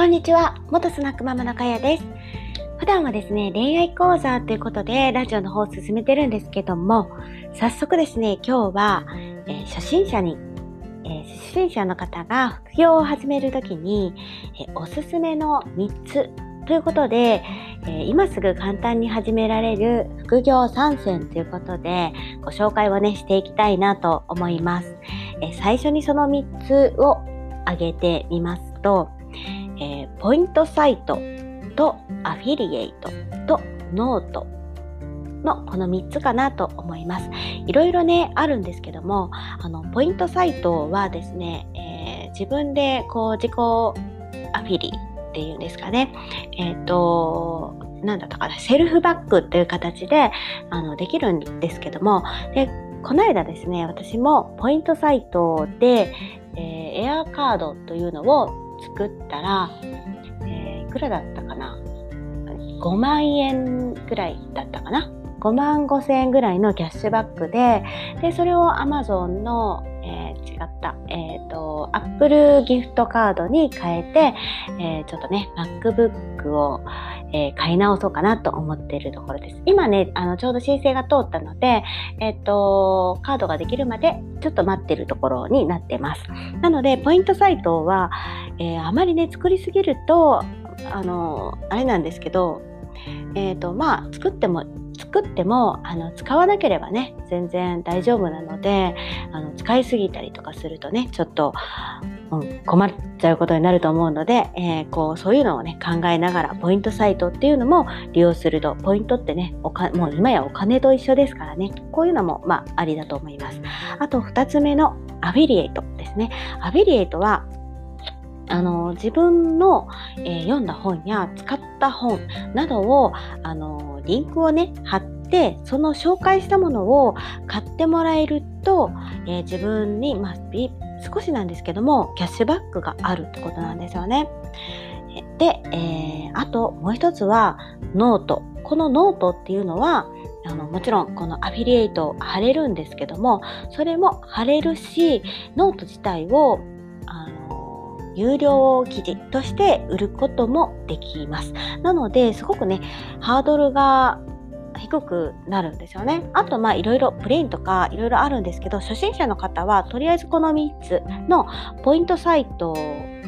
こんにちは元スナックママのかやです普段はですね恋愛講座ということでラジオの方を進めてるんですけども早速ですね今日は、えー、初心者に、えー、初心者の方が副業を始めるときに、えー、おすすめの3つということで、え今すぐ簡単に始められる副業参戦ということでご紹介をねしていきたいなと思います。え最初にその3つを挙げてみますと、えー、ポイントサイトとアフィリエイトとノートのこの3つかなと思います。いろいろね、あるんですけども、あの、ポイントサイトはですね、えー、自分でこう自己アフィリっていうんですかね、えっ、ー、と、なんだったかな、セルフバックという形であのできるんですけども、でこの間ですね、私もポイントサイトで、えー、エアーカードというのを作ったら、えー、いくらだったかな？5万円ぐらいだったかな？5万5千円ぐらいのキャッシュバックででそれを Amazon の、えー、違った、えっ、ー、と Apple ギフトカードに変えて、えー、ちょっとね MacBook を、えー、買い直そうかなと思っているところです。今ね、あの、ちょうど申請が通ったので、えっ、と、カードができるまでちょっと待ってるところになってます。なので、ポイントサイトは、えー、あまりね、作りすぎると、あの、あれなんですけど、えっ、と、まあ、作っても作ってもあの使わなければね全然大丈夫なのであの使いすぎたりとかするとねちょっと、困っちゃうことになると思うので、えー、こうそういうのをね考えながらポイントサイトっていうのも利用するとポイントってねおかもう今やお金と一緒ですからねこういうのもまあありだと思います。あと2つ目のアフィリエイトですね。アフィリエイトはあの自分の、えー、読んだ本や使った本などをあのリンクをね貼ってその紹介したものを買ってもらえると、えー、自分に、まあ、少しなんですけどもキャッシュバックがあるってことなんですよね。で、えー、あともう一つはノート。このノートっていうのはあのもちろんこのアフィリエイト貼れるんですけどもそれも貼れるしノート自体をあの有料記事として売ることもできます。なので、すごくね、ハードルが低くなるんですよね。あと、まあ、いろいろ Brain とかいろいろあるんですけど、初心者の方は、とりあえずこの3つのポイントサイト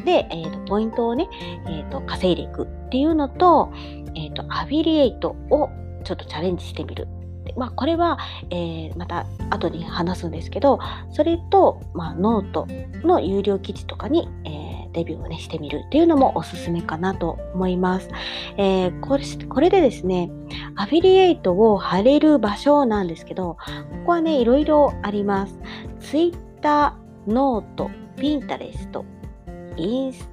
で、えーと、ポイントをね、えーと、稼いでいくっていうのと、えーと、アフィリエイトをちょっとチャレンジしてみる。まあ、これは、えー、また後に話すんですけど、それと、まあ、ノートの有料記事とかに、えーデビューをね、してみるっていうのもおすすめかなと思います。えー、これこれでですね、アフィリエイトを貼れる場所なんですけど、ここはね、いろいろあります。Twitter、 note、Pinterest、インス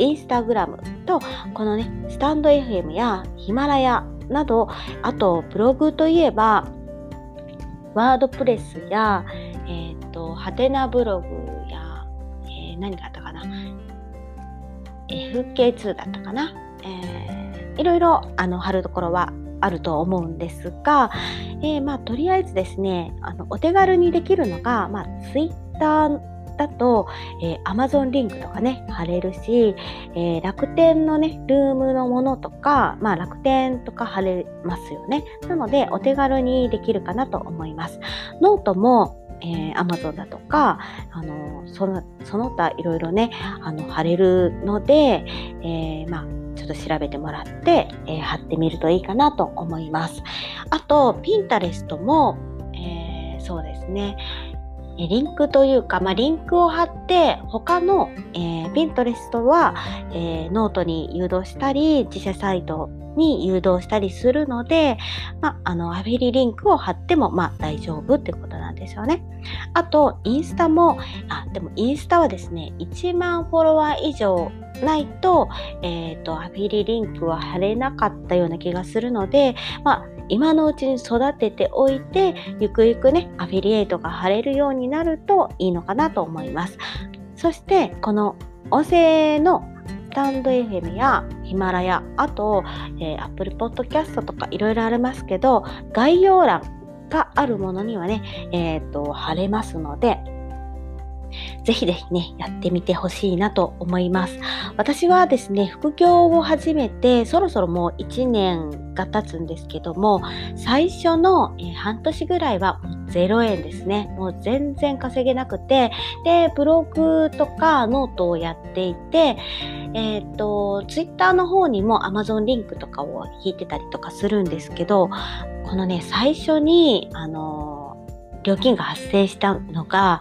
インスタグラムと、このね、 stand.fm やヒマラヤなど、あとブログといえば、 WordPress や、えっ、ー、と、はてなブログや、えー、何があったかな、FC2 だったかな、えー、いろいろあの貼るところはあると思うんですが、えー、まあ、とりあえずですねあのお手軽にできるのが、まあ、Twitter だと、えー、Amazon リンクとかね、貼れるし、えー、楽天のね、ルームのものとか、まあ楽天とか貼れますよね。なので、お手軽にできるかなと思います。ノートも、えー、Amazon だとか、あのそのその他いろいろね、あの貼れるので、えー、まあ、ちょっと調べてもらって、えー、貼ってみるといいかなと思います。あと、 Pinterest も、えー、そうですね、リンクというか、まあ、リンクを貼って他の、えー、Pinterest は、えー、ノートに誘導したり自社サイトに誘導したりするので、まあ、あのアフィリリンクを貼っても、まあ、大丈夫ってことなんですよね。あとインスタもあでもインスタはですね1万フォロワー以上ないと,、えーと、アフィリリンクは貼れなかったような気がするので、まあ、今のうちに育てておいてゆくゆくねアフィリエイトが貼れるようになるといいのかなと思います。そしてこの音声のスタンド FM やヒマラヤあと、えー、Apple Podcast とかいろいろありますけど概要欄があるものにはね、えっ、ー、と貼れますのでぜひぜひね、やってみてほしいなと思います。私はですね、副業を始めて、そろそろもう1年が経つんですけども、最初の、半年ぐらいはもう0円ですね。もう全然稼げなくて、で、ブログとかノートをやっていて、えっ、ー、と、ツイッターの方にも Amazon リンクとかを引いてたりとかするんですけど、このね、最初に、あの料金が発生したのが、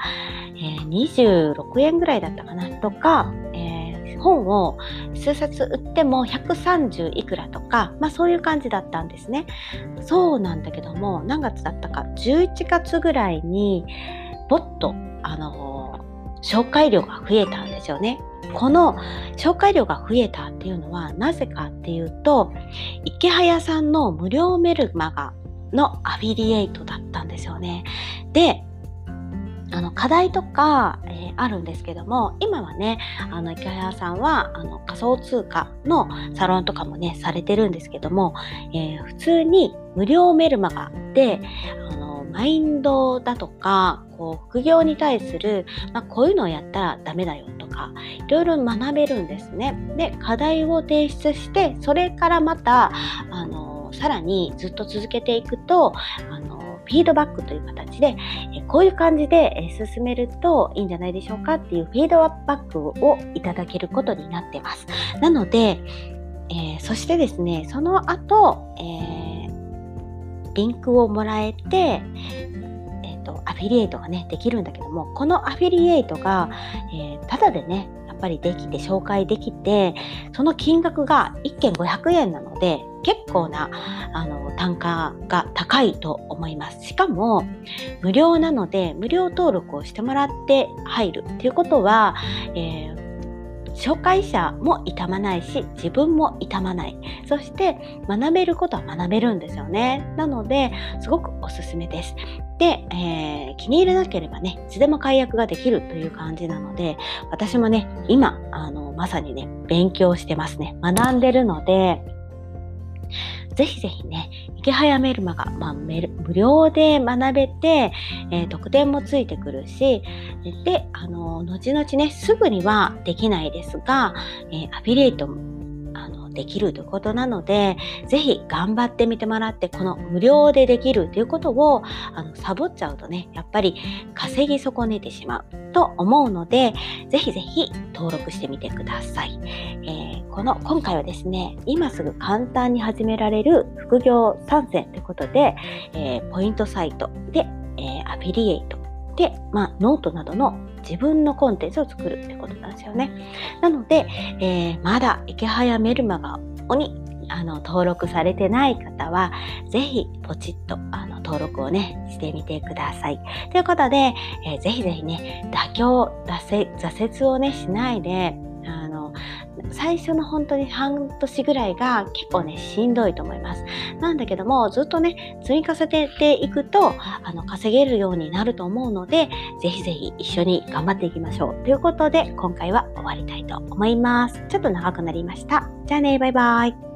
えー、26円ぐらいだったかなとか、えー、本を数冊売っても130いくらとか、まあそういう感じだったんですね。そうなんだけども、何月だったか、11月ぐらいに、ぼっと、あのー、紹介料が増えたんですよね。この紹介料が増えたっていうのはなぜかっていうと池早さんの無料メルマガのアフィリエイトだったんですよね。で課題とか、えー、あるんですけども今はねあの池谷さんはあの仮想通貨のサロンとかもねされてるんですけども、えー、普通に無料メルマガであのマインドだとかこう副業に対する、まあ、こういうのをやったらダメだよとかいろいろ学べるんですね。で課題を提出してそれからまたあのさらにずっと続けていくとあのフィードバックという形で、えこういう感じで、え進めるといいんじゃないでしょうかっていうフィードバックをいただけることになってます。なので、えー、そしてですね、その後、えー、リンクをもらえて、アフィリエイトがね、できるんだけども、このアフィリエイトが、えー、ただでね、っぱりできて、紹介できて、その金額が1件500円なので、結構なあの単価が高いと思います。しかも無料なので無料登録をしてもらって入るっていうことは、えー紹介者も痛まないし自分も痛まない。そして学べることは学べるんですよね。なのですごくおすすめです。で、えー、気に入らなければねいつでも解約ができるという感じなので私もね今あのまさにね勉強してますね。学んでるのでぜひぜひね、池早メルマガ、まあ、無料で学べて、えー、特典もついてくるし、で、あの、後々ね、すぐにはできないですが、えー、アフィリエイトもできるということなので、ぜひ頑張ってみてもらって、この無料でできるということをあのサボっちゃうとね、やっぱり稼ぎ損ねてしまうと思うので、ぜひぜひ登録してみてください。えー、この今回はですね、今すぐ簡単に始められる副業3選ということで、えー、ポイントサイトで、えー、アフィリエイトで、まあ、ノートなどの自分のコンテンツを作るってことなんですよね。なので、えー、まだ池早メルマガにあの登録されてない方は、ぜひポチッとあの登録をね、してみてください。ということで、えー、ぜひぜひね、妥協、挫折をね、しないで、最初の本当に半年ぐらいが結構ね、しんどいと思います。なんだけども、ずっとね、積み重ねていくと、あの、稼げるようになると思うので、ぜひぜひ一緒に頑張っていきましょう。ということで、今回は終わりたいと思います。ちょっと長くなりました。じゃあね、バイバイ。